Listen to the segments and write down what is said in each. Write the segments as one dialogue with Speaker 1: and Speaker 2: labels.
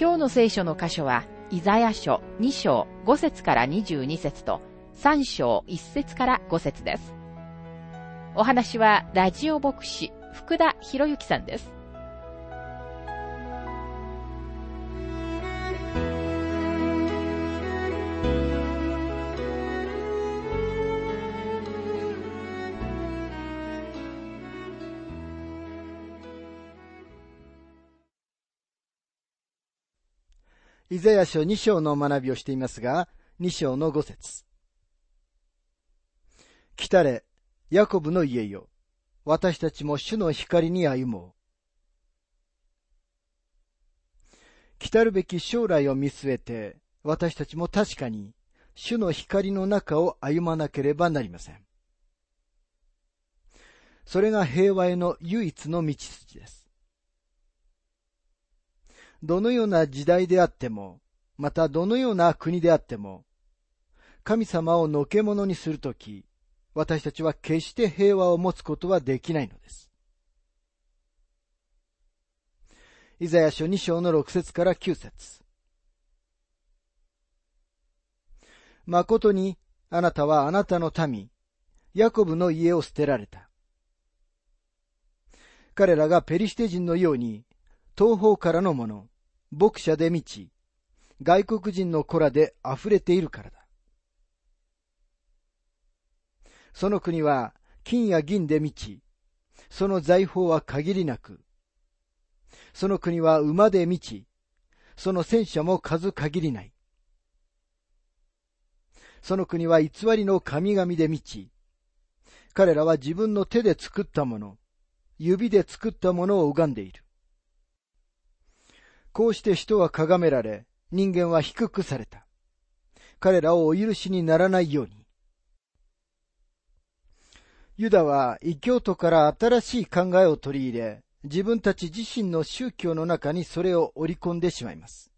Speaker 1: 今日の聖書の箇所は、イザヤ書2章5節から22節と3章1節から5節です。お話は、ラジオ牧師、福田博之さんです。
Speaker 2: イザヤ書2章の学びをしていますが、2章の5節来たれ、ヤコブの家よ。私たちも主の光に歩もう。来たるべき将来を見据えて、私たちも確かに主の光の中を歩まなければなりません。それが平和への唯一の道筋です。どのような時代であっても、またどのような国であっても、神様をのけ者にするとき、私たちは決して平和を持つことはできないのです。イザヤ書2章の6節から9節誠にあなたはあなたの民、ヤコブの家を捨てられた。彼らがペリシテ人のように東方からのもの、牧者で満ち、外国人の子らで溢れているからだ。その国は金や銀で満ち、その財宝は限りなく、その国は馬で満ち、その戦車も数限りない。その国は偽りの神々で満ち、彼らは自分の手で作ったもの、指で作ったものを拝んでいる。こうして人は咎められ、人間は低くされた。彼らをお許しにならないように。ユダは異教徒から新しい考えを取り入れ、自分たち自身の宗教の中にそれを織り込んでしまいます。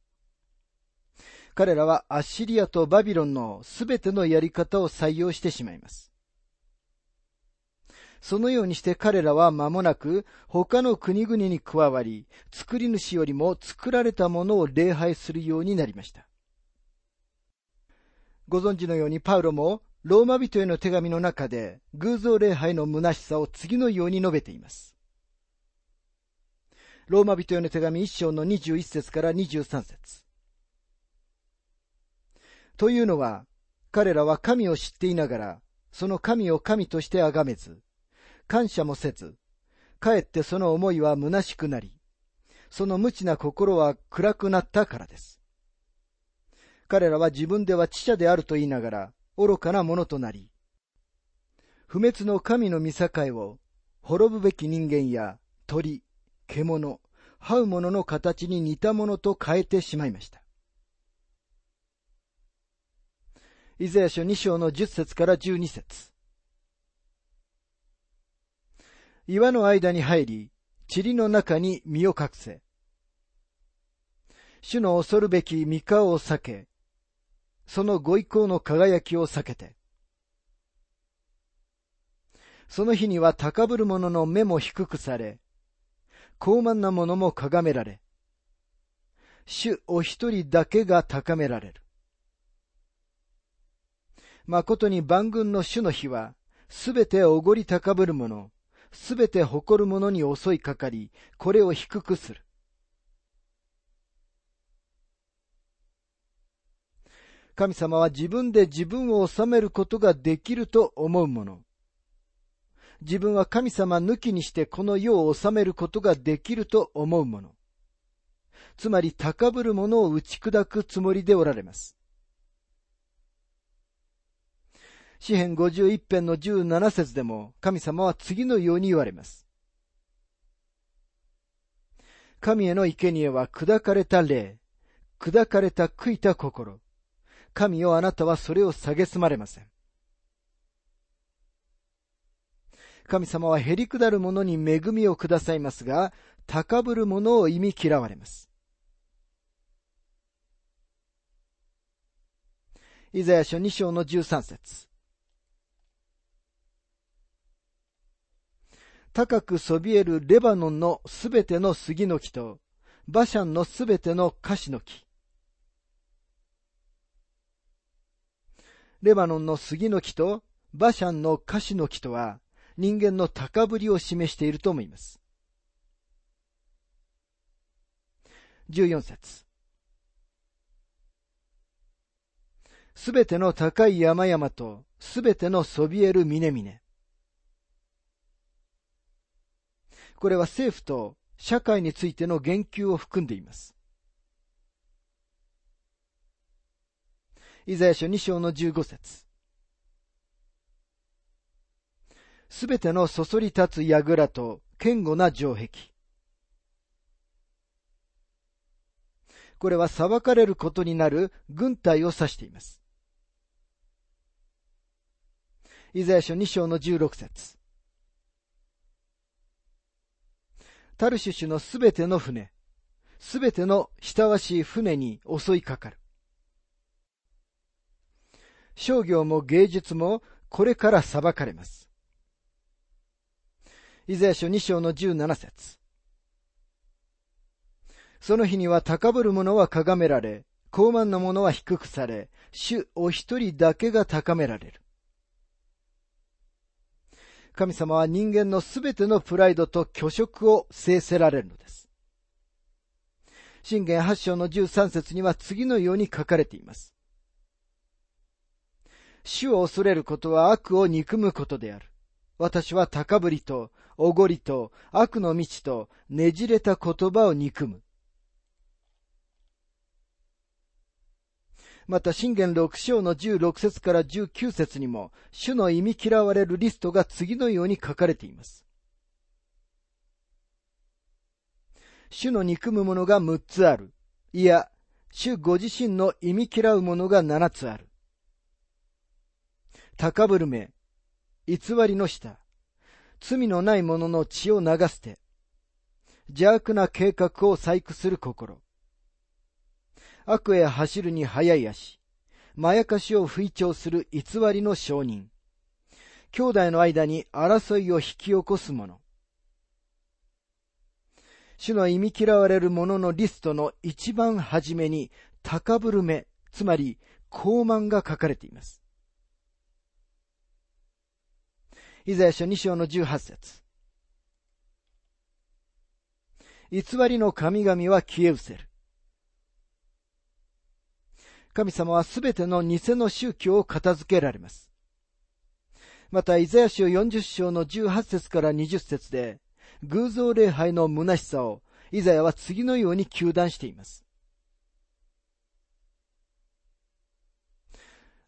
Speaker 2: 彼らはアッシリアとバビロンのすべてのやり方を採用してしまいます。そのようにして彼らは間もなく他の国々に加わり、作り主よりも作られたものを礼拝するようになりました。ご存知のようにパウロもローマ人への手紙の中で偶像礼拝の虚しさを次のように述べています。ローマ人への手紙1章の21節から23節というのは、彼らは神を知っていながら、その神を神として崇めず、感謝もせず、かえってその思いは虚しくなり、その無知な心は暗くなったからです。彼らは自分では知者であると言いながら、愚かなものとなり、不滅の神の見境を滅ぶべき人間や鳥、獣、這う者の形に似たものと変えてしまいました。イザヤ書2章の10節から12節岩の間に入り、塵の中に身を隠せ。主の恐るべき三顔を避け、そのご意向の輝きを避けて。その日には高ぶる者の目も低くされ、高慢な者も咎められ、主お一人だけが高められる。誠に万軍の主の日は、すべておごり高ぶる者、すべて誇る者に襲いかかり、これを低くする。神様は自分で自分を治めることができると思うもの。自分は神様抜きにしてこの世を治めることができると思うもの。つまり高ぶる者を打ち砕くつもりでおられます。詩編51編の17節でも神様は次のように言われます。神への生贄は砕かれた霊、砕かれた悔いた心。神よあなたはそれを蔑まれません。神様はへり下る者に恵みをくださいますが、高ぶる者を意味嫌われます。イザヤ書2章の13節高くそびえるレバノンのすべての杉の木と、バシャンのすべてのカシの木。レバノンの杉の木とバシャンのカシの木とは人間の高ぶりを示していると思います。14節すべての高い山々とすべてのそびえる峰々。これは政府と社会についての言及を含んでいます。イザヤ書2章の15節すべてのそそり立つ櫓と堅固な城壁。これは裁かれることになる軍隊を指しています。イザヤ書2章の16節タルシュシュのすべての船、すべての親わしい船に襲いかかる。商業も芸術もこれから裁かれます。イザヤ書2章の17節その日には高ぶる者はかがめられ、高慢な者は低くされ、主お一人だけが高められる。神様は人間のすべてのプライドと虚飾を制せられるのです。信玄8章の13節には次のように書かれています。主を恐れることは悪を憎むことである。私は高ぶりと、おごりと、悪の道と、ねじれた言葉を憎む。また、信玄六章の16節から19節にも、主の意味嫌われるリストが次のように書かれています。主の憎むものが6つある。いや、主ご自身の意味嫌うものが7つある。高ぶる目、偽りの下、罪のない者の血を流すて、邪悪な計画を細工する心、悪へ走るに早い足、まやかしを吹聴する偽りの証人、兄弟の間に争いを引き起こす者、主の意味嫌われる者のリストの一番初めに高ぶる目、つまり高慢が書かれています。イザヤ書2章の18節偽りの神々は消え失せる。神様はすべての偽の宗教を片付けられます。また、イザヤ書40章の18節から20節で、偶像礼拝の虚しさを、イザヤは次のように求断しています。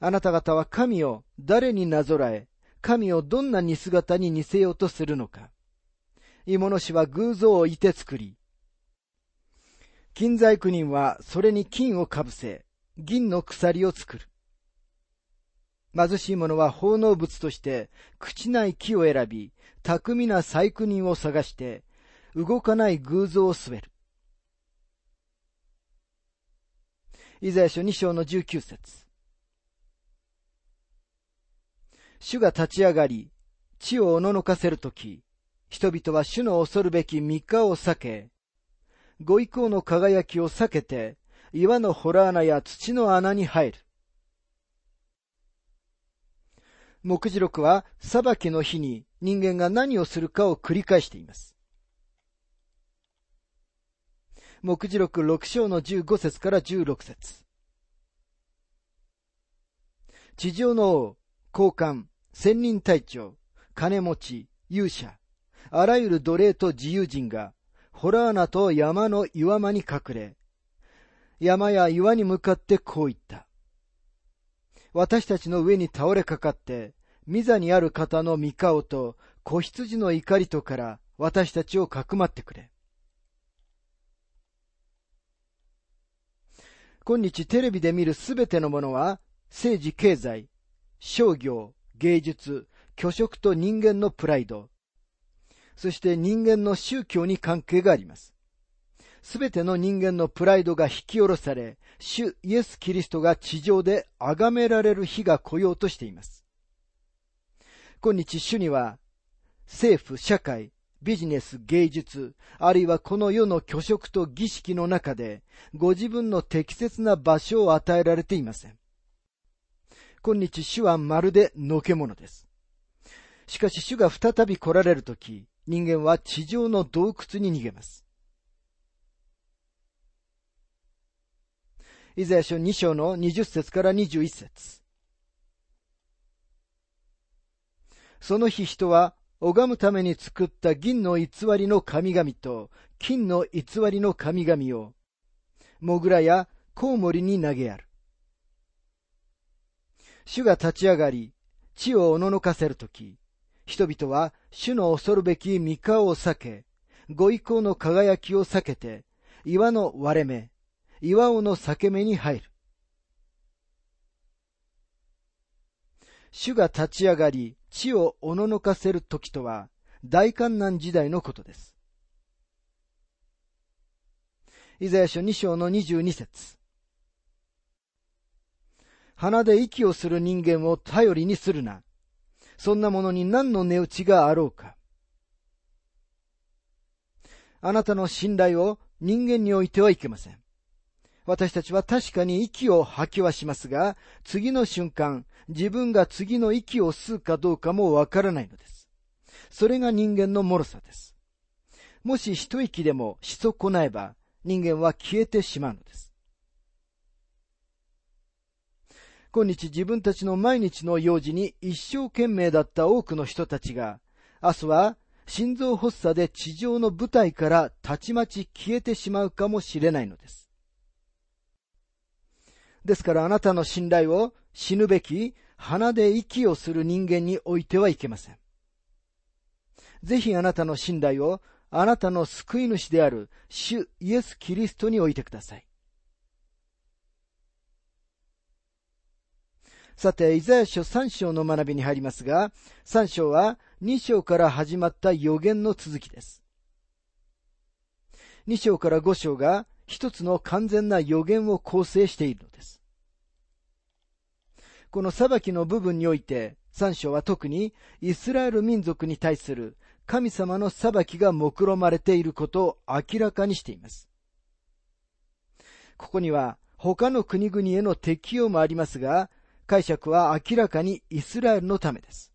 Speaker 2: あなた方は神を誰になぞらえ、神をどんな似姿に似せようとするのか。芋の氏は偶像をいて作り、金細工人はそれに金をかぶせ、銀の鎖を作る。貧しい者は奉納物として朽ちない木を選び、巧みな細工人を探して、動かない偶像を据える。イザヤ書2章の19節主が立ち上がり、地をおののかせるとき、人々は主の恐るべき三日を避け、ご意向の輝きを避けて、岩の洞穴や土の穴に入る。目次録は裁きの日に人間が何をするかを繰り返しています。目次録6章の15節から16節地上の王、高官、千人隊長、金持ち、勇者、あらゆる奴隷と自由人が、ホラーナと山の岩間に隠れ、山や岩に向かってこう言った。私たちの上に倒れかかって、御座にある方の御顔と子羊の怒りとから私たちをかくまってくれ。今日テレビで見るすべてのものは、政治経済、商業、芸術、虚飾と人間のプライド、そして人間の宗教に関係があります。すべての人間のプライドが引き下ろされ、主イエス・キリストが地上で崇められる日が来ようとしています。今日主には、政府、社会、ビジネス、芸術、あるいはこの世の虚飾と儀式の中で、ご自分の適切な場所を与えられていません。今日主はまるでのけ者です。しかし主が再び来られるとき、人間は地上の洞窟に逃げます。イザヤ書2章の20節から21節その日人は拝むために作った銀の偽りの神々と金の偽りの神々を、モグラやコウモリに投げやる。主が立ち上がり、地をおののかせるとき、人々は主の恐るべき三顔を避け、ご意向の輝きを避けて、岩の割れ目、岩尾の裂け目に入る。主が立ち上がり、地をおののかせる時とは、大観難時代のことです。イザヤ書2章の22節鼻で息をする人間を頼りにするな。そんなものに何の値打ちがあろうか。あなたの信頼を人間においてはいけません。私たちは確かに息を吐きはしますが、次の瞬間、自分が次の息を吸うかどうかもわからないのです。それが人間の脆さです。もし一息でもし損ないば、人間は消えてしまうのです。今日自分たちの毎日の用事に一生懸命だった多くの人たちが、明日は心臓発作で地上の舞台からたちまち消えてしまうかもしれないのです。ですからあなたの信頼を死ぬべき鼻で息をする人間に置いてはいけません。ぜひあなたの信頼をあなたの救い主である主イエス・キリストに置いてください。さて、イザヤ書3章の学びに入りますが、3章は2章から始まった予言の続きです。2章から5章が一つの完全な予言を構成しているのです。この裁きの部分において、三章は特にイスラエル民族に対する神様の裁きが目論まれていることを明らかにしています。ここには他の国々への適用もありますが、解釈は明らかにイスラエルのためです。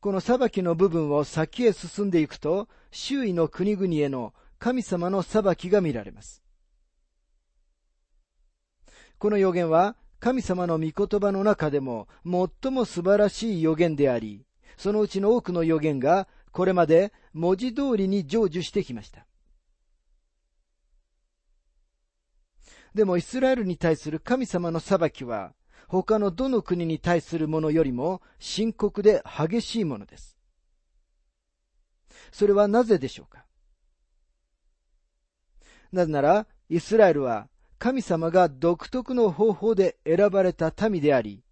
Speaker 2: この裁きの部分を先へ進んでいくと、周囲の国々への神様の裁きが見られます。この予言は神様の御言葉の中でも最も素晴らしい予言であり、そのうちの多くの予言がこれまで文字通りに成就してきました。でもイスラエルに対する神様の裁きは他のどの国に対するものよりも深刻で激しいものです。それはなぜでしょうか？なぜなら、イスラエルは神様が独特の方法で選ばれた民であり、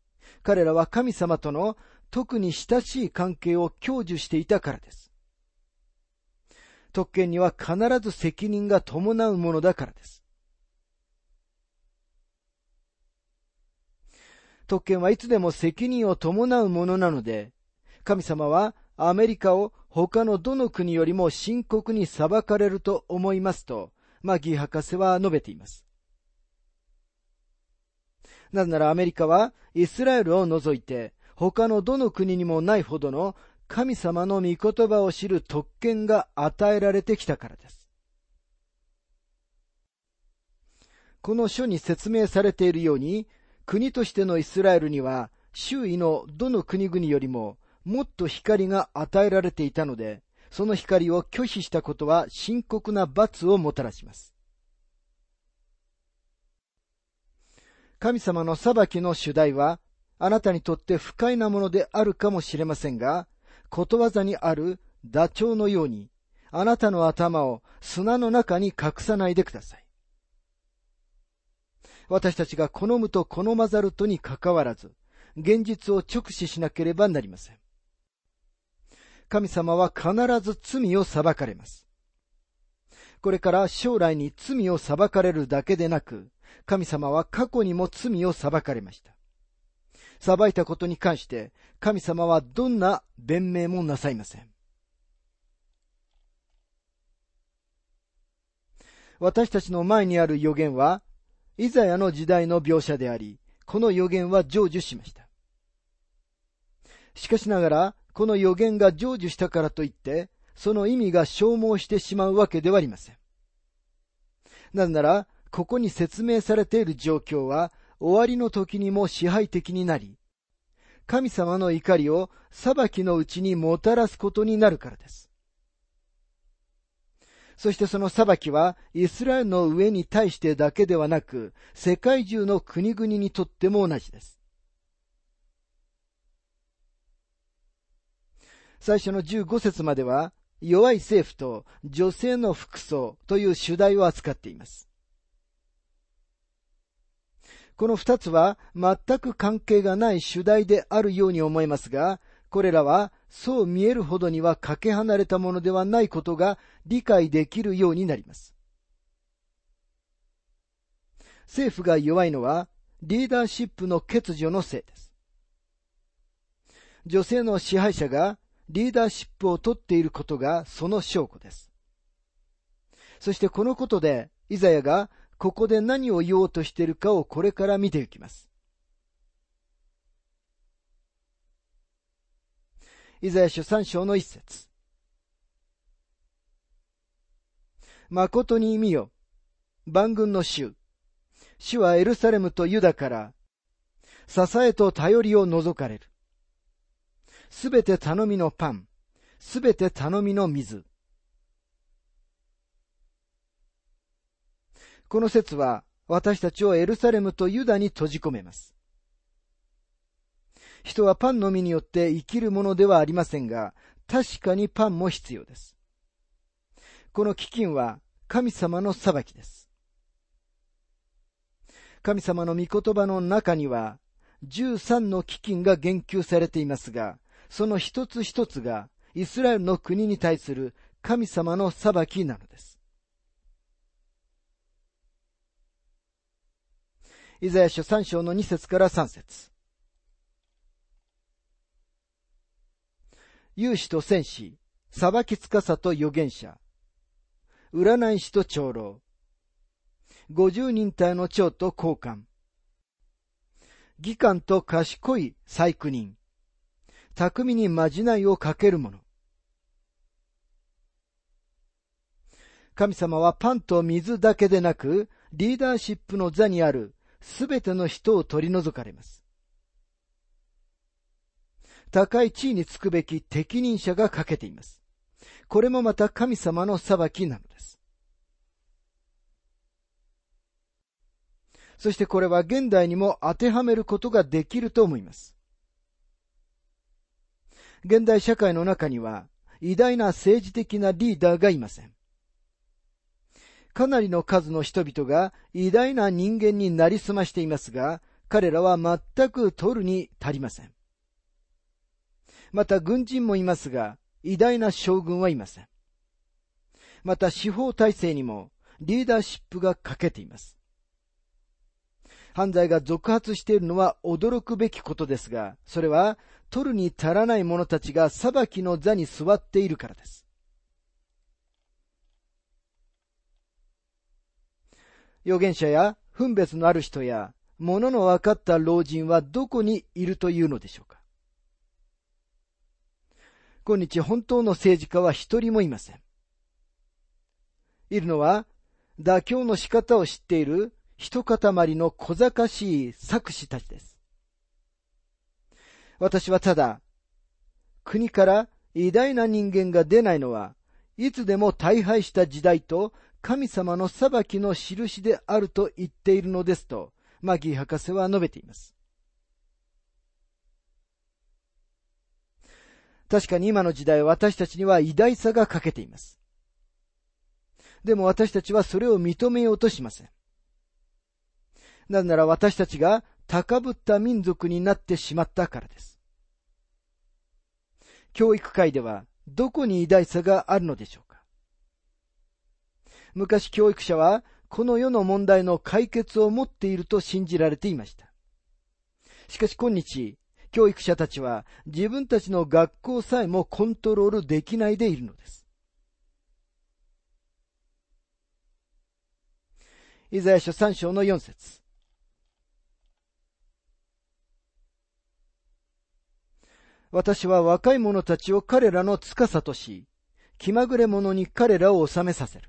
Speaker 2: 彼らは神様との特に親しい関係を享受していたからです。特権には必ず責任が伴うものだからです。特権はいつでも責任を伴うものなので、神様はアメリカを他のどの国よりも深刻に裁かれると思いますと、マギー博士は述べています。なぜならアメリカはイスラエルを除いて他のどの国にもないほどの神様の御言葉を知る特権が与えられてきたからです。この書に説明されているように、国としてのイスラエルには周囲のどの国々よりももっと光が与えられていたので、その光を拒否したことは深刻な罰をもたらします。神様の裁きの主題は、あなたにとって不快なものであるかもしれませんが、ことわざにあるダチョウのように、あなたの頭を砂の中に隠さないでください。私たちが好むと好まざるとにかかわらず、現実を直視しなければなりません。神様は必ず罪を裁かれます。これから将来に罪を裁かれるだけでなく、神様は過去にも罪を裁かれました。裁いたことに関して、神様はどんな弁明もなさいません。私たちの前にある予言は、イザヤの時代の描写であり、この予言は成就しました。しかしながら、この予言が成就したからといって、その意味が消耗してしまうわけではありません。なぜなら、ここに説明されている状況は、終わりの時にも支配的になり、神様の怒りを裁きのうちにもたらすことになるからです。そしてその裁きは、イスラエルの上に対してだけではなく、世界中の国々にとっても同じです。最初の15節までは、弱い政府と女性の服装という主題を扱っています。この二つは全く関係がない主題であるように思えますが、これらはそう見えるほどにはかけ離れたものではないことが理解できるようになります。政府が弱いのはリーダーシップの欠如のせいです。女性の支配者がリーダーシップを取っていることがその証拠です。そしてこのことで、イザヤがここで何を言おうとしているかをこれから見ていきます。イザヤ書三章の一節。誠に見よ。万軍の主。主はエルサレムとユダから、支えと頼りを除かれる。すべて頼みのパン、すべて頼みの水。この説は私たちをエルサレムとユダに閉じ込めます。人はパンのみによって生きるものではありませんが、確かにパンも必要です。この飢饉は神様の裁きです。神様の御言葉の中には、13の飢饉が言及されていますが、その一つ一つがイスラエルの国に対する神様の裁きなのです。イザヤ書三章の二節から三節勇士と戦士、裁き司と預言者、占い師と長老、五十人隊の長と交換、議官と賢い細工人、巧みにまじないをかけるもの。神様はパンと水だけでなく、リーダーシップの座にあるすべての人を取り除かれます。高い地位につくべき適任者が欠けています。これもまた神様の裁きなのです。そしてこれは現代にも当てはめることができると思います。現代社会の中には偉大な政治的なリーダーがいません。かなりの数の人々が偉大な人間になりすましていますが、彼らは全く取るに足りません。また軍人もいますが、偉大な将軍はいません。また司法体制にもリーダーシップが欠けています。犯罪が続発しているのは驚くべきことですが、それは取るに足らない者たちが裁きの座に座っているからです。預言者や分別のある人や物の分かった老人はどこにいるというのでしょうか今日本当の政治家は一人もいません。いるのは妥協の仕方を知っている一塊の小賢しい作詞たちです。私はただ、国から偉大な人間が出ないのは、いつでも大敗した時代と神様の裁きの印であると言っているのですと、マギー博士は述べています。確かに今の時代私たちには偉大さが欠けています。でも私たちはそれを認めようとしません。なぜなら私たちが高ぶった民族になってしまったからです。教育界ではどこに偉大さがあるのでしょうか昔教育者はこの世の問題の解決を持っていると信じられていました。しかし今日、教育者たちは自分たちの学校さえもコントロールできないでいるのです。イザヤ書3章の4節私は若い者たちを彼らの司とし、気まぐれ者に彼らを治めさせる。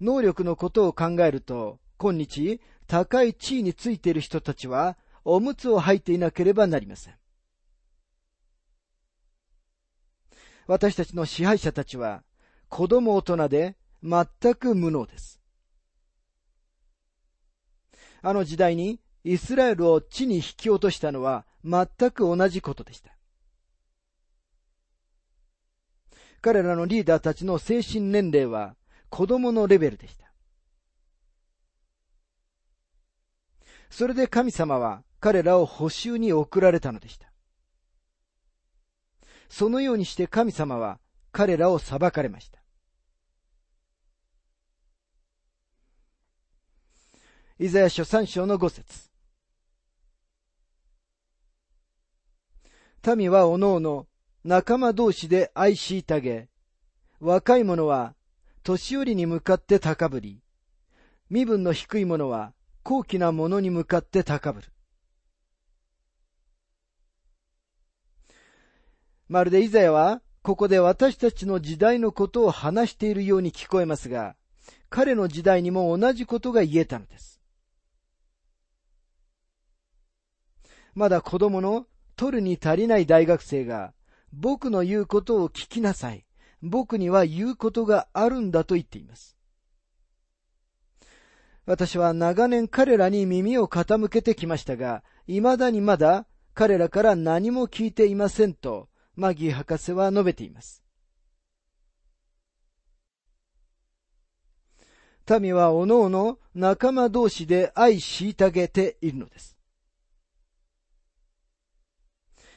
Speaker 2: 能力のことを考えると、今日、高い地位についている人たちは、おむつを履いていなければなりません。私たちの支配者たちは、子供大人で全く無能です。あの時代にイスラエルを地に引き落としたのは全く同じことでした。彼らのリーダーたちの精神年齢は子供のレベルでした。それで神様は彼らを補修に送られたのでした。そのようにして神様は彼らを裁かれました。イザヤ書三章の五節民はおのおの仲間同士で愛しいたげ、若い者は年寄りに向かって高ぶり、身分の低い者は高貴な者に向かって高ぶる。まるでイザヤは、ここで私たちの時代のことを話しているように聞こえますが、彼の時代にも同じことが言えたのです。まだ子供の取るに足りない大学生が、僕の言うことを聞きなさい。僕には言うことがあるんだと言っています。私は長年彼らに耳を傾けてきましたが、未だにまだ彼らから何も聞いていませんと、マギー博士は述べています。民はおのおの仲間同士で愛虐げているのです。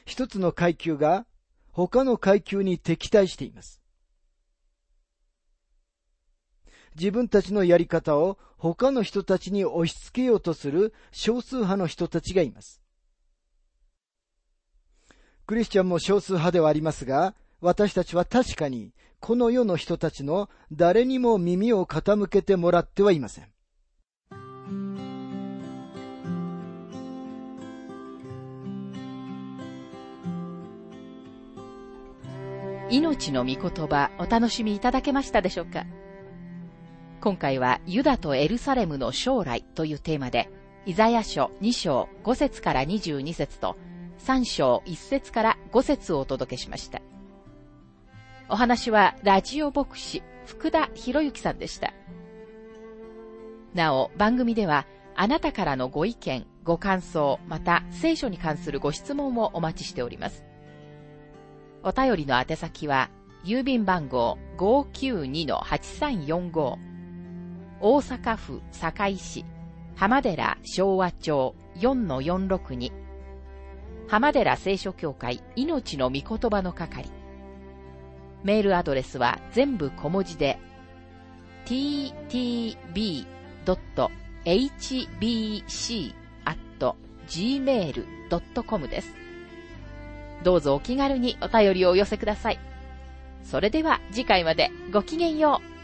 Speaker 2: 一つの階級が他の階級に敵対しています。自分たちのやり方を他の人たちに押し付けようとする少数派の人たちがいます。クリスチャンも少数派ではありますが、私たちは確かにこの世の人たちの誰にも耳を傾けてもらってはいません。
Speaker 1: 命の御言葉お楽しみいただけましたでしょうか？今回はユダとエルサレムの将来というテーマで、イザヤ書2章5節から22節と3章1節から5節をお届けしました。お話はラジオ牧師福田博之さんでした。なお、番組ではあなたからのご意見、ご感想、また聖書に関するご質問をお待ちしております。お便りの宛先は、郵便番号592-8345大阪府堺市浜寺昭和町4-462浜寺聖書協会命の御言葉の係メールアドレスは全部小文字で ttb.hbc.gmail.com です。どうぞお気軽にお便りをお寄せください。それでは次回までごきげんよう。